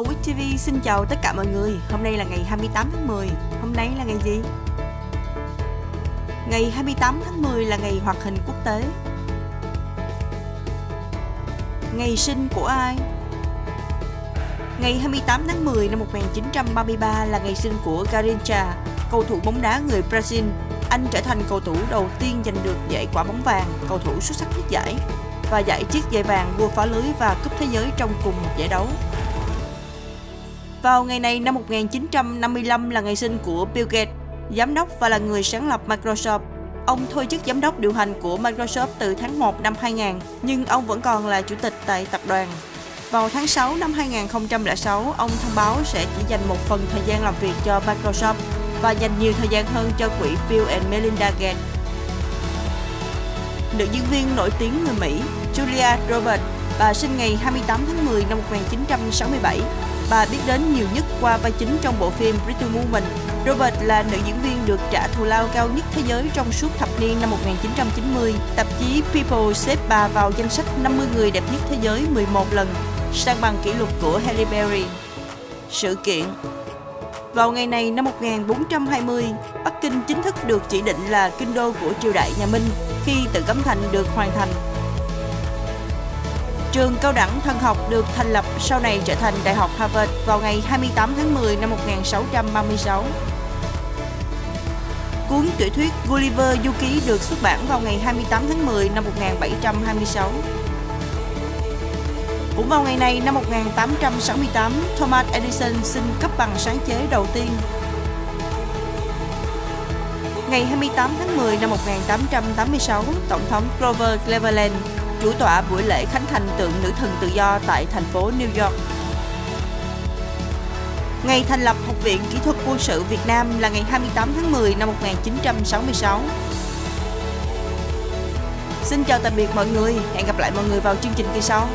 Awit TV xin chào tất cả mọi người. Hôm nay là ngày 28 tháng 10. Hôm nay là ngày gì? Ngày 28 tháng 10 là ngày hoạt hình quốc tế. Ngày sinh của ai? Ngày 28 tháng 10 năm 1933 là ngày sinh của Garrincha, cầu thủ bóng đá người Brazil. Anh trở thành cầu thủ đầu tiên giành được giải quả bóng vàng, cầu thủ xuất sắc nhất giải và giải chiếc giày vàng vua phá lưới và cúp thế giới trong cùng một giải đấu. Vào ngày này năm 1955 là ngày sinh của Bill Gates, giám đốc và là người sáng lập Microsoft. Ông thôi chức giám đốc điều hành của Microsoft từ tháng 1 năm 2000, nhưng ông vẫn còn là chủ tịch tại tập đoàn. Vào tháng 6 năm 2006, ông thông báo sẽ chỉ dành một phần thời gian làm việc cho Microsoft và dành nhiều thời gian hơn cho quỹ Bill and Melinda Gates. Nữ diễn viên nổi tiếng người Mỹ Julia Roberts, bà sinh ngày 28 tháng 10 năm 1967 Bà biết đến nhiều nhất qua vai chính trong bộ phim Pretty Woman. Robert là nữ diễn viên được trả thù lao cao nhất thế giới trong suốt thập niên năm 1990. Tạp chí People xếp bà vào danh sách 50 người đẹp nhất thế giới 11 lần, sang bằng kỷ lục của Halle Berry. Sự kiện vào ngày này năm 1420, Bắc Kinh chính thức được chỉ định là kinh đô của triều đại nhà Minh khi tự cấm thành được hoàn thành Trường cao đẳng thân học được thành lập sau này trở thành Đại học Harvard vào ngày 28 tháng 10 năm 1636. Cuốn tiểu thuyết Gulliver Du Ký được xuất bản vào ngày 28 tháng 10 năm 1726. Cũng vào ngày này năm 1868, Thomas Edison xin cấp bằng sáng chế đầu tiên. Ngày 28 tháng 10 năm 1886, Tổng thống Grover Cleveland chủ tọa buổi lễ khánh thành tượng nữ thần tự do tại thành phố New York. Ngày thành lập Học viện Kỹ thuật Quân sự Việt Nam là ngày 28 tháng 10 năm 1966. Xin chào tạm biệt mọi người, hẹn gặp lại mọi người vào chương trình kỳ sau.